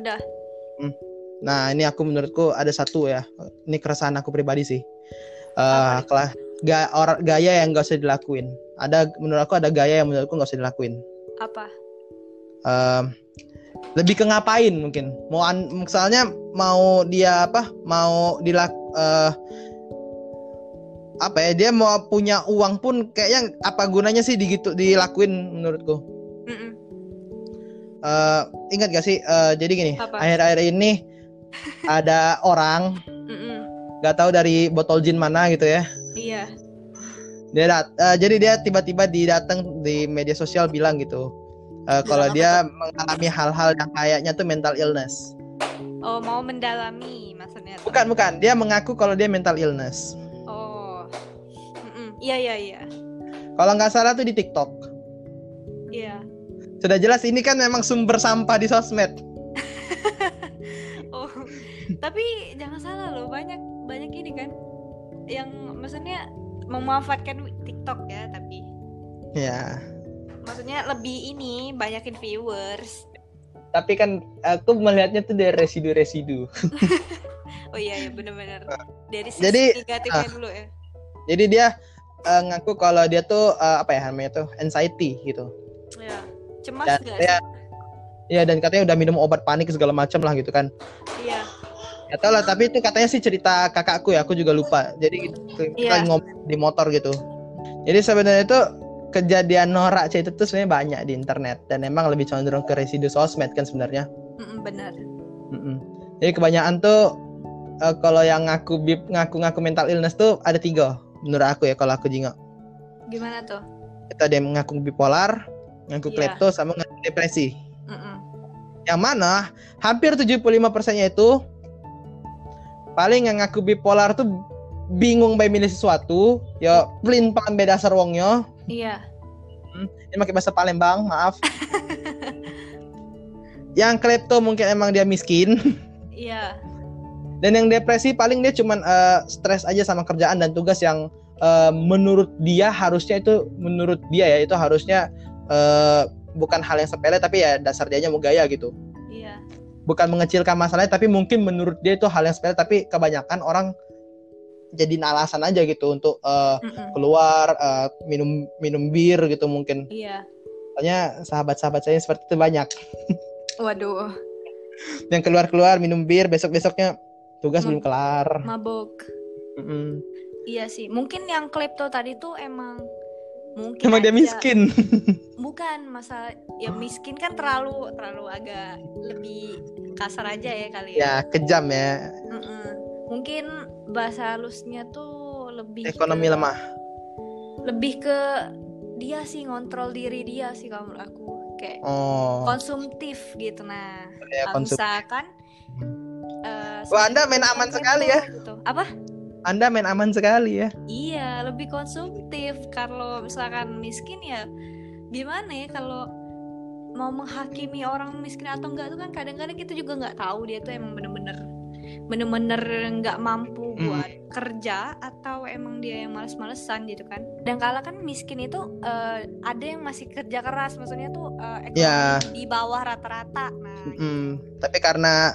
Udah. Nah, ini aku menurutku ada satu ya. Ini keresahan aku pribadi sih. Eh Apa? kelah ga, orang gaya yang gak usah dilakuin. Ada menurut aku ada gaya yang menurutku gak usah dilakuin. Apa? Em, lebih ke ngapain mungkin. Mau an, misalnya mau dia apa? Mau dilak eh, apa ya? Dia mau punya uang pun kayaknya apa gunanya sih digitu dilakuin menurutku. Eh, ingat gak sih? Eh, jadi gini, Apa? akhir-akhir ini ada orang nggak tahu dari botol jin mana gitu ya. Iya. Dia dat- eh, jadi dia tiba-tiba didatang di media sosial bilang gitu. eh, kalau apa dia mengalami hal-hal yang kayaknya tuh mental illness. Oh, mau mendalami maksudnya. tuh. Bukan, bukan. Dia mengaku kalau dia mental illness. Oh. Mm-mm. Iya, iya, iya. Kalau nggak salah tuh di TikTok. Iya. Sudah jelas ini kan memang sumber sampah di sosmed. Oh. Tapi jangan salah loh, banyak banyak ini kan yang maksudnya memanfaatkan TikTok ya, tapi Ya. maksudnya lebih ini banyakin viewers. Tapi kan aku melihatnya tuh dari residu-residu. Oh iya, iya benar-benar. Dari sisi Jadi, negatifnya ah. dulu ya. Jadi dia eh, ngaku kalau dia tuh eh, apa ya namanya tuh anxiety gitu. Ya. Cemas Dan gak dia- sih? Ya dan katanya udah minum obat panik segala macam lah gitu kan. Iya. Ya tau lah, tapi itu katanya sih cerita kakakku ya, aku juga lupa. Jadi kita Iya. ngomong di motor gitu. Jadi sebenarnya itu kejadian norak cerita itu sebenarnya banyak di internet dan emang lebih cenderung ke residu sosmed kan sebenarnya. Mm-mm, benar. Mm-mm. Jadi kebanyakan tuh eh, kalau yang ngaku bip ngaku-ngaku mental illness tuh ada tiga menurut aku ya kalau aku jingok. Gimana tuh? Itu ada yang mengaku bipolar, ngaku Iya. klepto sama ngaku depresi. Mm-mm. Yang mana hampir 75%-nya itu paling yang ngaku bipolar tuh bingung bayi milih sesuatu, ya pelin pelan beda dasar wongnya. Iya. Ini pakai bahasa Palembang, maaf. yang klepto mungkin emang dia miskin Iya. dan yang depresi paling dia cuman eh, stres aja sama kerjaan dan tugas yang eh, menurut dia harusnya itu menurut dia ya itu harusnya eh, bukan hal yang sepele tapi ya dasar dianya mau gaya gitu. Iya. bukan mengecilkan masalahnya tapi mungkin menurut dia itu hal yang sepele tapi kebanyakan orang jadi alasan aja gitu untuk Mm-mm. keluar eh, minum minum bir gitu mungkin Iya. soalnya sahabat-sahabat saya seperti itu banyak Waduh, yang keluar-keluar minum bir besok-besoknya tugas belum kelar mabok. Mm-mm. Iya sih. Mungkin yang klepto tadi tuh emang mungkin emang dia miskin Bukan masalah ya miskin kan terlalu terlalu agak lebih kasar aja ya kali ya. ya kejam ya Mm-mm. Mungkin bahasa halusnya tuh lebih ekonomi ke- lemah Lebih ke dia sih ngontrol diri dia sih kalau menurut aku kayak oh konsumtif gitu nah. ya Kalau misalkan eh, Wah, Anda main aman sekali ya. gitu. Apa? Anda main aman sekali ya Iya, lebih konsumtif. Kalau misalkan miskin ya gimana ya kalau mau menghakimi orang miskin atau enggak itu kan kadang-kadang kita juga nggak tahu dia tuh emang bener-bener bener-bener nggak mampu Mm. buat kerja atau emang dia yang males-malesan gitu kan. Dan kala kan miskin itu eh, ada yang masih kerja keras, maksudnya tuh eh, ekonomi Ya. di bawah rata-rata. Nah, Mm, tapi karena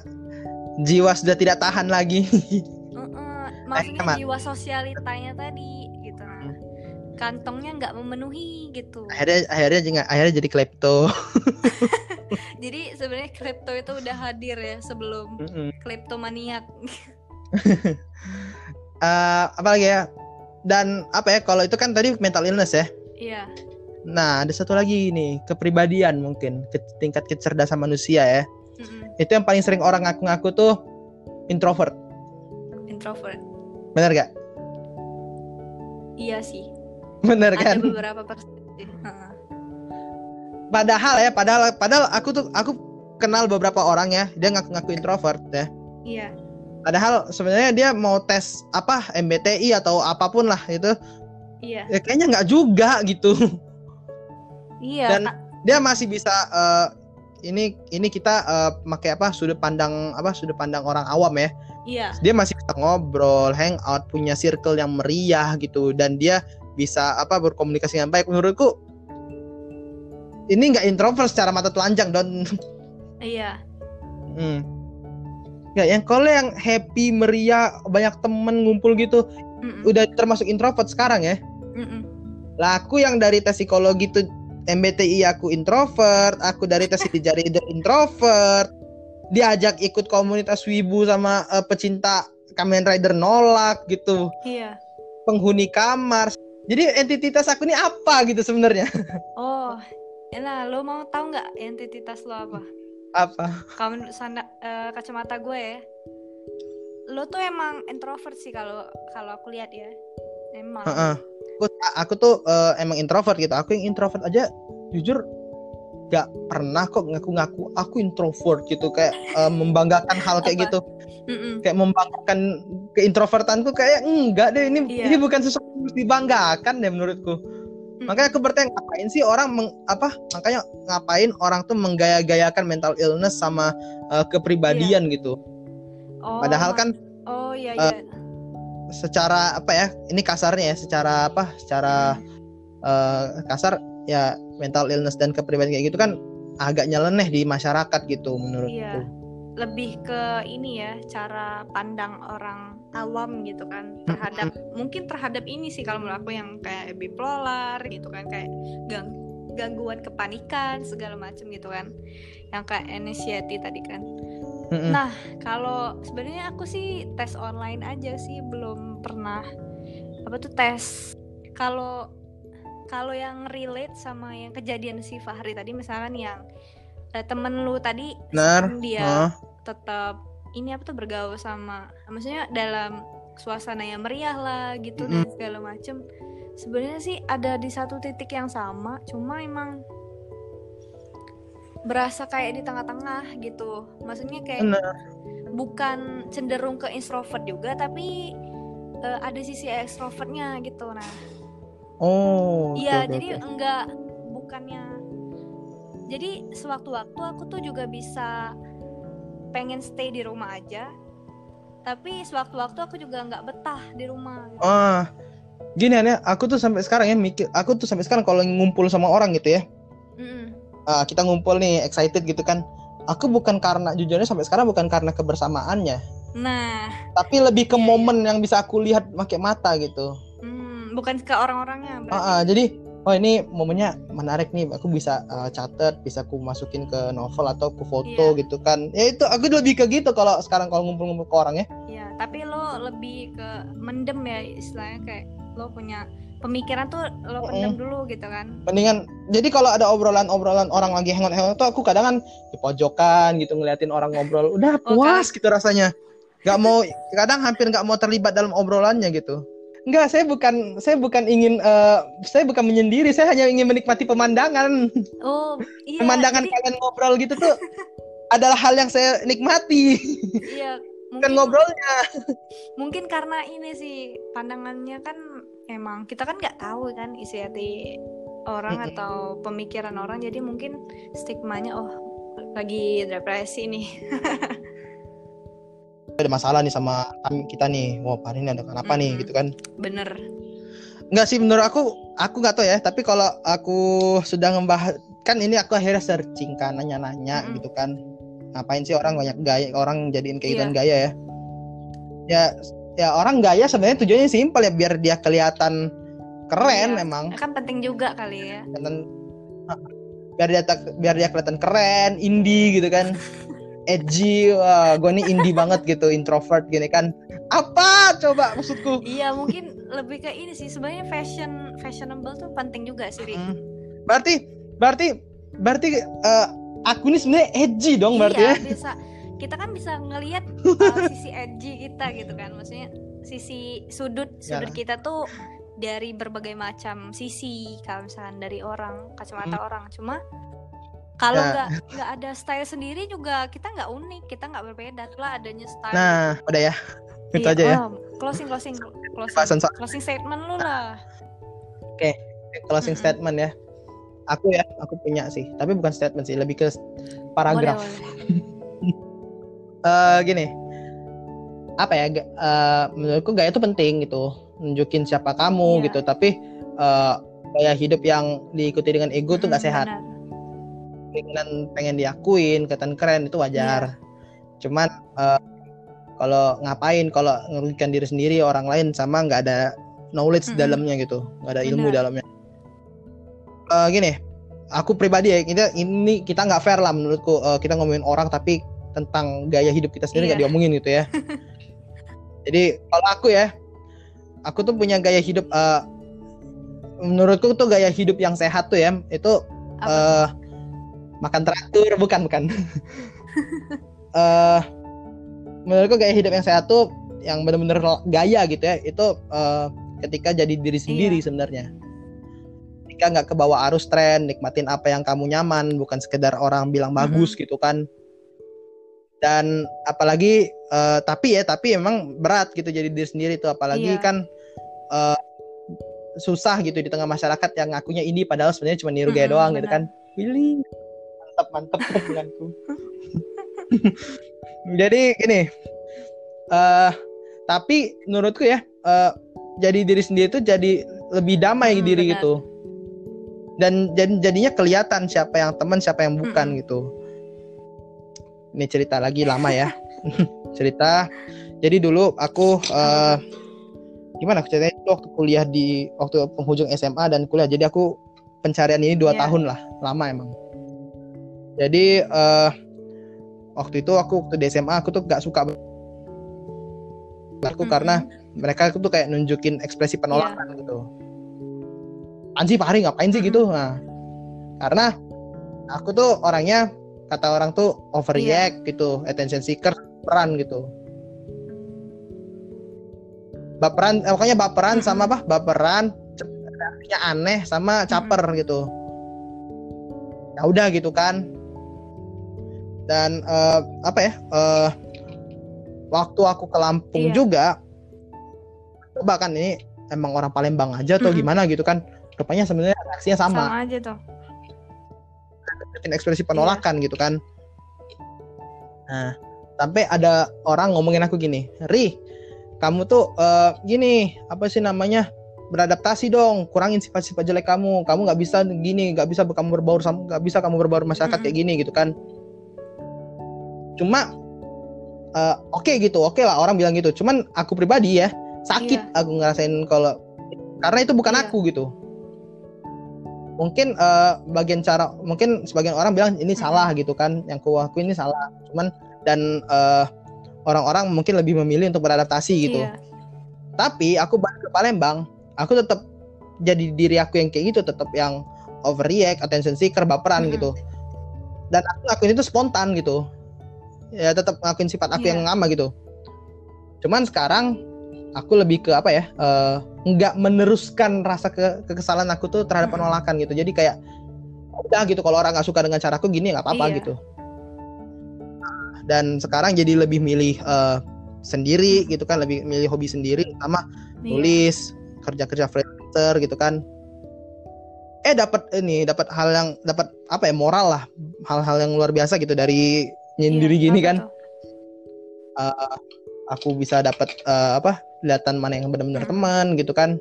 jiwa sudah tidak tahan lagi maksudnya jiwa sosialitanya tadi gitu nah. Kantongnya nggak memenuhi gitu. akhirnya akhirnya jangan- akhirnya jadi klepto Jadi sebenarnya kripto itu udah hadir ya sebelum Mm-mm. kleptomaniak. Eh, apa lagi ya dan apa ya kalau itu kan tadi mental illness ya Iya. nah ada satu lagi nih kepribadian mungkin ke tingkat kecerdasan manusia ya Mm-mm. itu yang paling sering orang ngaku-ngaku tuh introvert Introvert. Bener gak Iya sih. bener Ada kan beberapa persen. Heeh. padahal ya padahal padahal aku tuh aku kenal beberapa orang ya dia ngaku-ngaku introvert ya Iya. padahal sebenarnya dia mau tes apa MBTI atau apa pun lah itu Iya. ya kayaknya nggak juga gitu Iya. Dan- dia masih bisa eh, ini ini kita eh, pakai apa sudut pandang apa sudut pandang orang awam ya Iya. dia masih bisa ngobrol hangout punya circle yang meriah gitu dan dia bisa apa berkomunikasi dengan baik menurutku ini nggak introvert secara mata telanjang don Iya. Mm-mm. Ya, yang kalau yang happy, meriah, banyak temen ngumpul gitu, Mm-mm. udah termasuk introvert sekarang ya. Mm-mm. Lah aku yang dari tes psikologi tuh MBTI aku introvert, aku dari tes jari introvert. Diajak ikut komunitas wibu sama eh, pecinta Kamen Rider nolak gitu, Iya. penghuni kamar. Jadi entitas aku ini apa gitu sebenarnya? Oh, nah lo mau tahu nggak entitas lo apa? apa? Menurut sana, eh, kacamata gue ya, lo tuh emang introvert sih kalau kalau aku lihat ya, emang. Heeh. Aku, aku tuh eh, emang introvert gitu. Aku yang introvert aja jujur gak pernah kok ngaku-ngaku aku introvert gitu kayak eh, membanggakan hal kayak gitu. Mm-mm. Kayak membanggakan keintrovertanku kayak enggak deh ini Iya. ini bukan sesuatu yang harus dibanggakan deh menurutku. Mm-mm. Makanya aku bertanya ngapain sih orang meng- apa makanya ngapain orang tuh menggaya-gayakan mental illness sama eh, kepribadian gitu. Oh, Padahal kan Oh iya eh, iya. secara apa ya ini kasarnya ya secara apa secara eh, kasar ya mental illness dan kepribadian kayak gitu kan agak nyeleneh di masyarakat gitu menurutku Iya. Lebih ke ini ya, cara pandang orang awam gitu kan terhadap mungkin terhadap ini sih kalau menurut aku yang kayak bipolar gitu kan kayak gang gangguan kepanikan segala macam gitu kan. Yang kayak anxiety tadi kan. Nah, kalau sebenarnya aku sih tes online aja sih belum pernah apa tuh tes kalau kalau yang relate sama yang kejadian si Fahri tadi misalkan yang eh, temen lu tadi Benar. sebelum dia Hah? tetap ini apa tuh bergaul sama maksudnya dalam suasana yang meriah lah gitu dan segala macem sebenarnya sih ada di satu titik yang sama cuma emang berasa kayak di tengah-tengah gitu maksudnya kayak Benar. bukan cenderung ke introvert juga tapi eh, ada sisi extrovertnya gitu nah oh Iya, oke, jadi oke. enggak bukannya jadi sewaktu-waktu aku tuh juga bisa pengen stay di rumah aja. Tapi sewaktu-waktu aku juga nggak betah di rumah. gitu. ah gini aneh aku tuh sampai sekarang ya mikir aku tuh sampai sekarang kalau ngumpul sama orang gitu ya ah, kita ngumpul nih excited gitu kan aku bukan karena jujurnya sampai sekarang bukan karena kebersamaannya Nah, tapi lebih ke Iya, iya. momen yang bisa aku lihat pakai mata gitu bukan ke orang-orangnya. Ah, ah, jadi oh ini momennya menarik nih. Aku bisa uh, catat bisa aku masukin ke novel atau ke foto Iya. gitu kan. Ya itu aku lebih ke gitu kalau sekarang kalau ngumpul-ngumpul ke orang ya. Iya, tapi lo lebih ke mendem ya istilahnya kayak lo punya pemikiran tuh lo pendem dulu gitu kan. mendingan jadi kalau ada obrolan-obrolan orang lagi hangout-hangout tuh aku kadang kan di pojokan gitu ngeliatin orang ngobrol udah Oh, puas gitu rasanya. Nggak mau kadang hampir nggak mau terlibat dalam obrolannya gitu Enggak, saya bukan saya bukan ingin eh, saya bukan menyendiri, saya hanya ingin menikmati pemandangan. Oh, iya. pemandangan jadi- kalian ngobrol gitu tuh adalah hal yang saya nikmati, Iya, bukan mungkin ngobrolnya. mungkin karena ini sih pandangannya kan emang kita kan nggak tahu kan isi hati orang atau pemikiran orang jadi mungkin stigmanya oh lagi depresi nih Ada masalah nih sama kita nih. Wah, hari ini ada kenapa nih Mm-mm. gitu kan. bener Enggak sih menurut aku aku nggak tahu ya, tapi kalau aku sudah ngebahas kan ini aku akhirnya searching kan nanya-nanya Mm-mm. gitu kan. Ngapain sih orang banyak gaya orang jadiin Iya. gituan gaya ya? Ya ya orang gaya sebenarnya tujuannya simpel ya biar dia kelihatan keren Iya. emang. kan penting juga kali ya kelihatan biar dia biar dia kelihatan keren, indie gitu kan. Edgy, wah gue nih indie banget gitu, introvert gini kan. Apa coba maksudku? iya mungkin lebih ke ini sih sebenarnya fashion fashionable tuh penting juga sih. Hmm. Berarti berarti berarti eh, aku ini sebenarnya edgy dong berarti iya ya. bisa kita kan bisa ngelihat uh, sisi edgy kita gitu kan maksudnya sisi sudut sudut Ya. kita tuh dari berbagai macam sisi kalau misalkan dari orang kacamata orang cuma kalau Hmm. Ya. nggak nggak ada style sendiri juga kita nggak unik kita nggak berbeda lah adanya style Nah, udah ya. Itu Iya, aja ya. oh, closing closing closing soal closing statement lu lah closing Mm-mm. statement ya. Aku ya, aku punya sih, tapi bukan statement sih, lebih ke paragraf. boleh boleh Eh gini. Apa ya? eh, menurutku gaya itu penting gitu. Nunjukin siapa kamu Iya. gitu, tapi eh, gaya hidup yang diikuti dengan ego tuh nggak Mm, sehat. benar. Keinginan pengen diakuin, kelihatan keren itu wajar. Iya. cuman eh, kalau ngapain kalau ngerugikan diri sendiri orang lain sama nggak ada knowledge Mm-mm. dalamnya gitu nggak ada ilmu Benar. dalamnya Eh, gini aku pribadi ya kita ini kita nggak fair lah menurutku Eh, kita ngomongin orang tapi tentang gaya hidup kita sendiri nggak Iya. diomongin gitu ya jadi kalau aku ya aku tuh punya gaya hidup eh, menurutku tuh gaya hidup yang sehat tuh ya itu Apa eh makan teratur bukan bukan. Eh menurutku gaya hidup yang sehat tuh yang bener-bener gaya gitu ya itu eh, ketika jadi diri sendiri sebenarnya. Ketika nggak kebawa arus tren nikmatin apa yang kamu nyaman bukan sekedar orang bilang bagus gitu kan. Dan apalagi eh, tapi ya tapi emang berat gitu jadi diri sendiri tuh apalagi Iya. kan eh, susah gitu di tengah masyarakat yang ngakunya ini padahal sebenarnya cuma niru gaya Mm-mm, doang gitu benar. kan. Willy mantap mantap hubunganku. Jadi gini. Eh tapi menurutku ya eh, jadi diri sendiri itu jadi lebih damai Hmm, diri benar. gitu. Dan jad- jadinya kelihatan siapa yang teman siapa yang bukan Mm-mm. gitu. Ini cerita lagi lama ya. Cerita. Jadi dulu aku eh, gimana aku ceritanya itu waktu kuliah di waktu penghujung SMA dan kuliah. Jadi aku pencarian ini dua Iya. tahun lah lama emang jadi eh waktu itu aku waktu di SMA aku tuh gak suka aku karena mereka tuh kayak nunjukin ekspresi penolakan Iya. gitu. Anjir Pak Hari ngapain sih gitu? Nah karena aku tuh orangnya kata orang tuh overreact Iya. gitu attention seeker baperan gitu. Baperan eh, pokoknya baperan sama apa? Baperan reaksinya aneh sama caper gitu. Ya udah gitu kan dan eh, apa ya eh, waktu aku ke Lampung Iya. juga coba kan ini emang orang Palembang aja atau Mm-mm. gimana gitu kan rupanya sebenarnya reaksinya sama, sama aja tuh ekspresi penolakan gitu kan nah sampai ada orang ngomongin aku gini Ri kamu tuh eh, gini apa sih namanya beradaptasi dong kurangin sifat-sifat jelek kamu kamu nggak bisa gini nggak bisa kamu berbaur sama nggak bisa kamu berbaur masyarakat Mm-mm. kayak gini gitu kan cuma eh, oke gitu oke lah orang bilang gitu cuman aku pribadi ya sakit Iya. aku ngerasain kalau karena itu bukan Iya. aku gitu mungkin eh, bagian cara mungkin sebagian orang bilang ini salah gitu kan yang ku aku ini salah cuman dan eh, orang-orang mungkin lebih memilih untuk beradaptasi gitu Iya. tapi aku balik ke Palembang aku tetap jadi diri aku yang kayak gitu tetap yang overreact attention seeker baperan Mm-mm. gitu dan aku ngakuin itu spontan gitu ya tetap ngakuin sifat aku Iya. yang lama gitu cuman sekarang aku lebih ke apa ya eh, nggak meneruskan rasa ke kekesalan aku tuh terhadap penolakan gitu jadi kayak udah gitu kalau orang nggak suka dengan caraku gini nggak apa-apa Iya. gitu dan sekarang jadi lebih milih eh, sendiri gitu kan lebih milih hobi sendiri sama Iya. nulis kerja-kerja freelancer gitu kan eh dapat ini dapat hal yang dapat apa ya moral lah hal-hal yang luar biasa gitu dari nyendiri Iya, gini apa kan tuh? Eh, aku bisa dapat eh, apa kelihatan mana yang benar-benar Hmm. teman gitu kan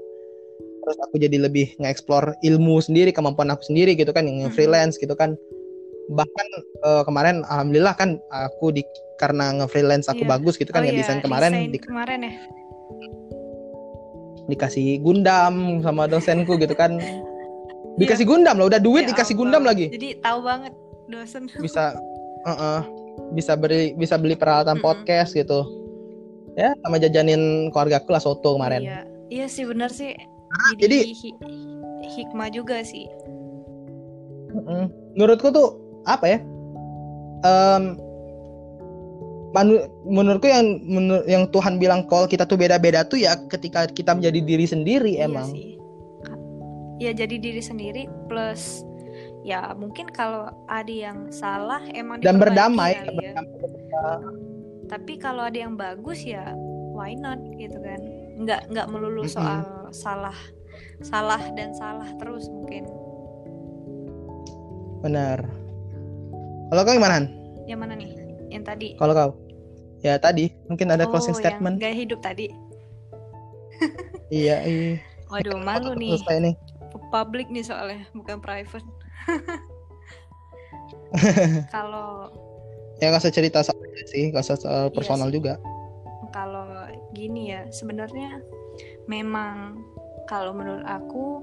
terus aku jadi lebih nge-explore ilmu sendiri kemampuan aku sendiri gitu kan yang Hmm. freelance gitu kan bahkan eh, kemarin alhamdulillah kan aku di karena nge-freelance aku Iya. bagus gitu kan oh, ngedesain iya, kemarin desain di- kemarin ya dikasih gundam sama dosenku gitu kan dikasih gundam loh udah duit Ya dikasih Allah. gundam lagi jadi tahu banget dosen bisa uh-uh, bisa beli bisa beli peralatan Mm-mm. podcast gitu. Ya sama jajanin keluargaku lah soto kemarin. Iya iya sih benar sih. Jadi- jadi, hi- hikmah juga sih. Menurutku tuh apa ya? Em, manu- menurutku yang menur- yang Tuhan bilang kalau kita tuh beda-beda tuh ya ketika kita menjadi diri sendiri Iya emang. sih. Ya jadi diri sendiri plus ya mungkin kalau ada yang salah emang dan berdamai ya. Tapi kalau ada yang bagus ya why not gitu kan. Nggak nggak melulu soal salah salah dan salah terus mungkin. benar kalau kau gimana Han? Yang mana nih? Yang tadi. kalau kau ya tadi mungkin ada closing Oh, statement Yang gaya hidup tadi. iya iya Waduh, malu nih. nih Public nih soalnya, bukan private. kalau ya nggak usah cerita soal sih nggak usah soal Iya personal sih. juga kalau gini ya sebenarnya memang kalau menurut aku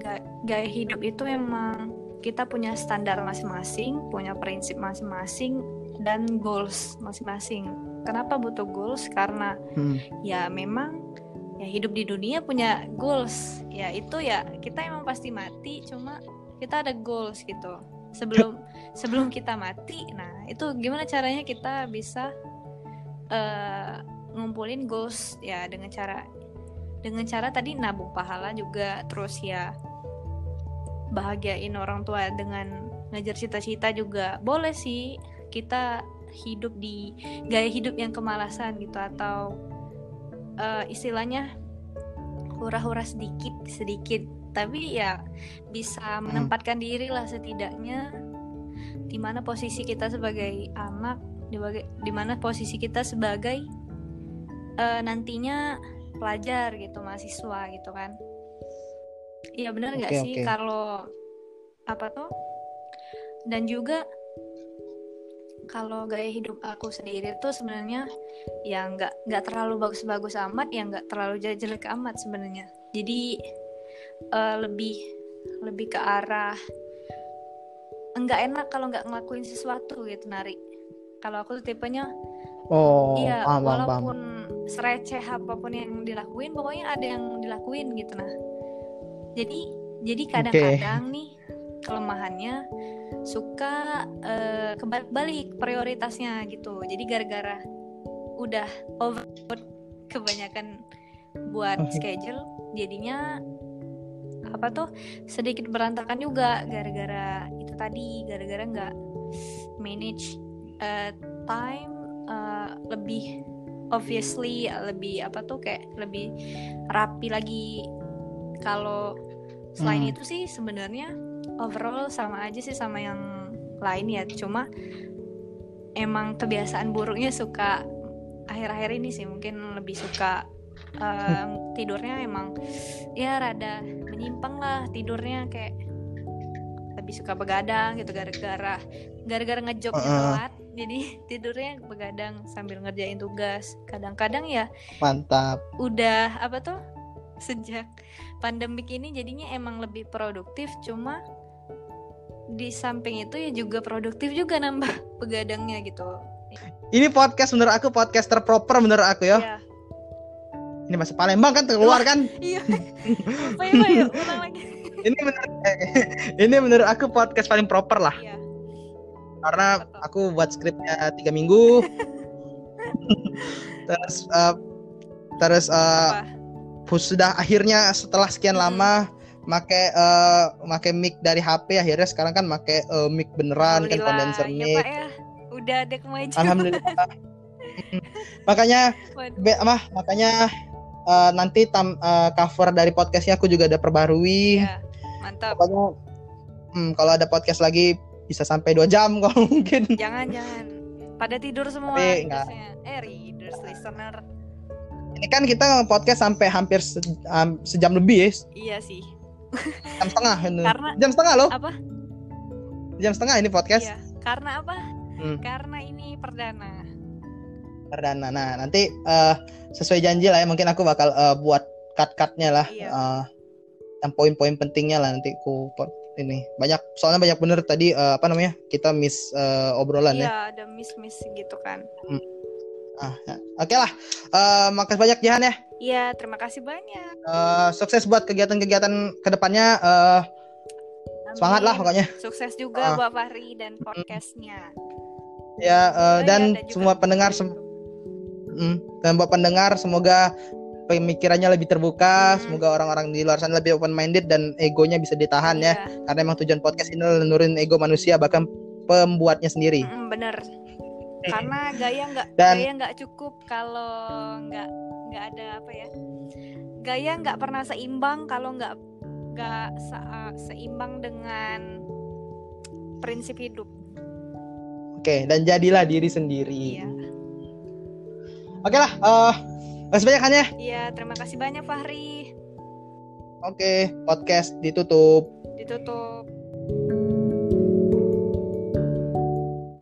ga- gaya hidup itu memang kita punya standar masing-masing punya prinsip masing-masing dan goals masing-masing kenapa butuh goals karena Hmm. ya memang ya hidup di dunia punya goals ya itu ya kita emang pasti mati cuma kita ada goals gitu. Sebelum sebelum kita mati nah itu gimana caranya kita bisa eh, ngumpulin goals ya dengan cara dengan cara tadi nabung pahala juga terus ya bahagiain orang tua dengan ngejar cita-cita juga. Boleh sih kita hidup di gaya hidup yang kemalasan gitu atau eh, istilahnya hura-hura sedikit sedikit tapi ya bisa menempatkan diri lah setidaknya di mana posisi kita sebagai anak di mana posisi kita sebagai eh, nantinya pelajar gitu mahasiswa gitu kan. Iya benar nggak Oke, sih oke. kalau apa tuh? Dan juga kalau gaya hidup aku sendiri tuh sebenarnya ya nggak nggak terlalu bagus-bagus amat ya nggak terlalu jelek-jelek amat sebenarnya. Jadi eh, lebih lebih ke arah enggak enak kalau nggak ngelakuin sesuatu gitu nari. Kalau aku tuh tipenya oh iya paham, paham, paham. walaupun sereceh apa pun yang dilakuin pokoknya ada yang dilakuin gitu nah. Jadi jadi kadang-kadang nih kelemahannya suka eh, kebalik-balik prioritasnya gitu. Jadi gara-gara udah overload kebanyakan buat schedule jadinya apa tuh sedikit berantakan juga gara-gara itu tadi gara-gara nggak manage eh, time eh, lebih obviously lebih apa tuh kayak lebih rapi lagi. Kalau selain Hmm. itu sih sebenarnya overall sama aja sih sama yang lain ya. Cuma emang kebiasaan buruknya suka akhir-akhir ini sih. Mungkin lebih suka eh, tidurnya emang ya rada menyimpang lah tidurnya kayak lebih suka begadang gitu gara-gara gara-gara ngejobnya Heeh. telat jadi tidurnya begadang sambil ngerjain tugas. Kadang-kadang ya mantap. udah apa tuh sejak pandemik ini jadinya emang lebih produktif cuma di samping itu ya juga produktif juga nambah begadangnya gitu. Ini podcast menurut aku podcast terproper menurut aku ya. Ya ini masih Palembang kan keluar. kan? Iya. Ya ulang lagi. Ini menurut ini menurut aku podcast paling proper lah. Iya. Karena Betul. aku buat skripnya tiga minggu. Terus eh, terus eh, apa? sudah akhirnya setelah sekian Mm-mm. lama make eh, make mic dari HP akhirnya sekarang kan make eh, mic beneran kan kondenser ya mic. Pak ya. Udah ada kemajuan. Alhamdulillah. Makanya Waduh. be, mah makanya eh, nanti tam, eh, cover dari podcastnya aku juga ada perbarui. Iya, mantap. Pokoknya hmm, kalau ada podcast lagi bisa sampai dua jam kalau mungkin. Jangan jangan. Pada tidur semua Tapi enggak. eh readers listener. Ini kan kita podcast sampai hampir se- am- sejam lebih ya. Iya sih. Jam setengah ini. Karena- jam setengah loh. Apa? Jam setengah ini podcast. Iya, karena apa? Hmm. Karena ini perdana. Perdana nah nanti eh, sesuai janji lah ya mungkin aku bakal eh, buat cut cutnya lah Iya. eh, yang poin-poin pentingnya lah nanti aku pot ini banyak soalnya banyak bener tadi eh, apa namanya kita miss eh, obrolan ya Iya, ada miss-miss gitu kan. ah, ya. oke lah Eh, makasih banyak Jihan ya Iya, terima kasih banyak. Eh, sukses buat kegiatan-kegiatan ke depannya eh, semangat lah pokoknya Sukses juga Ah. buat Fahri dan podcastnya. ya eh, Oh iya, dan juga semua pendengar sem- mm, dan buat pendengar semoga pemikirannya lebih terbuka Hmm. semoga orang-orang di luar sana lebih open minded dan egonya bisa ditahan ya Iya, karena emang tujuan podcast ini nurunin ego manusia bahkan pembuatnya sendiri mm, bener. Karena gaya nggak gaya nggak cukup kalau nggak nggak ada apa ya? Gaya nggak pernah seimbang kalau nggak nggak se- seimbang dengan prinsip hidup. oke dan jadilah diri sendiri Iya. Oke lah eh masih banyak kan ya Iya, terima kasih banyak Fahri. oke podcast ditutup Ditutup.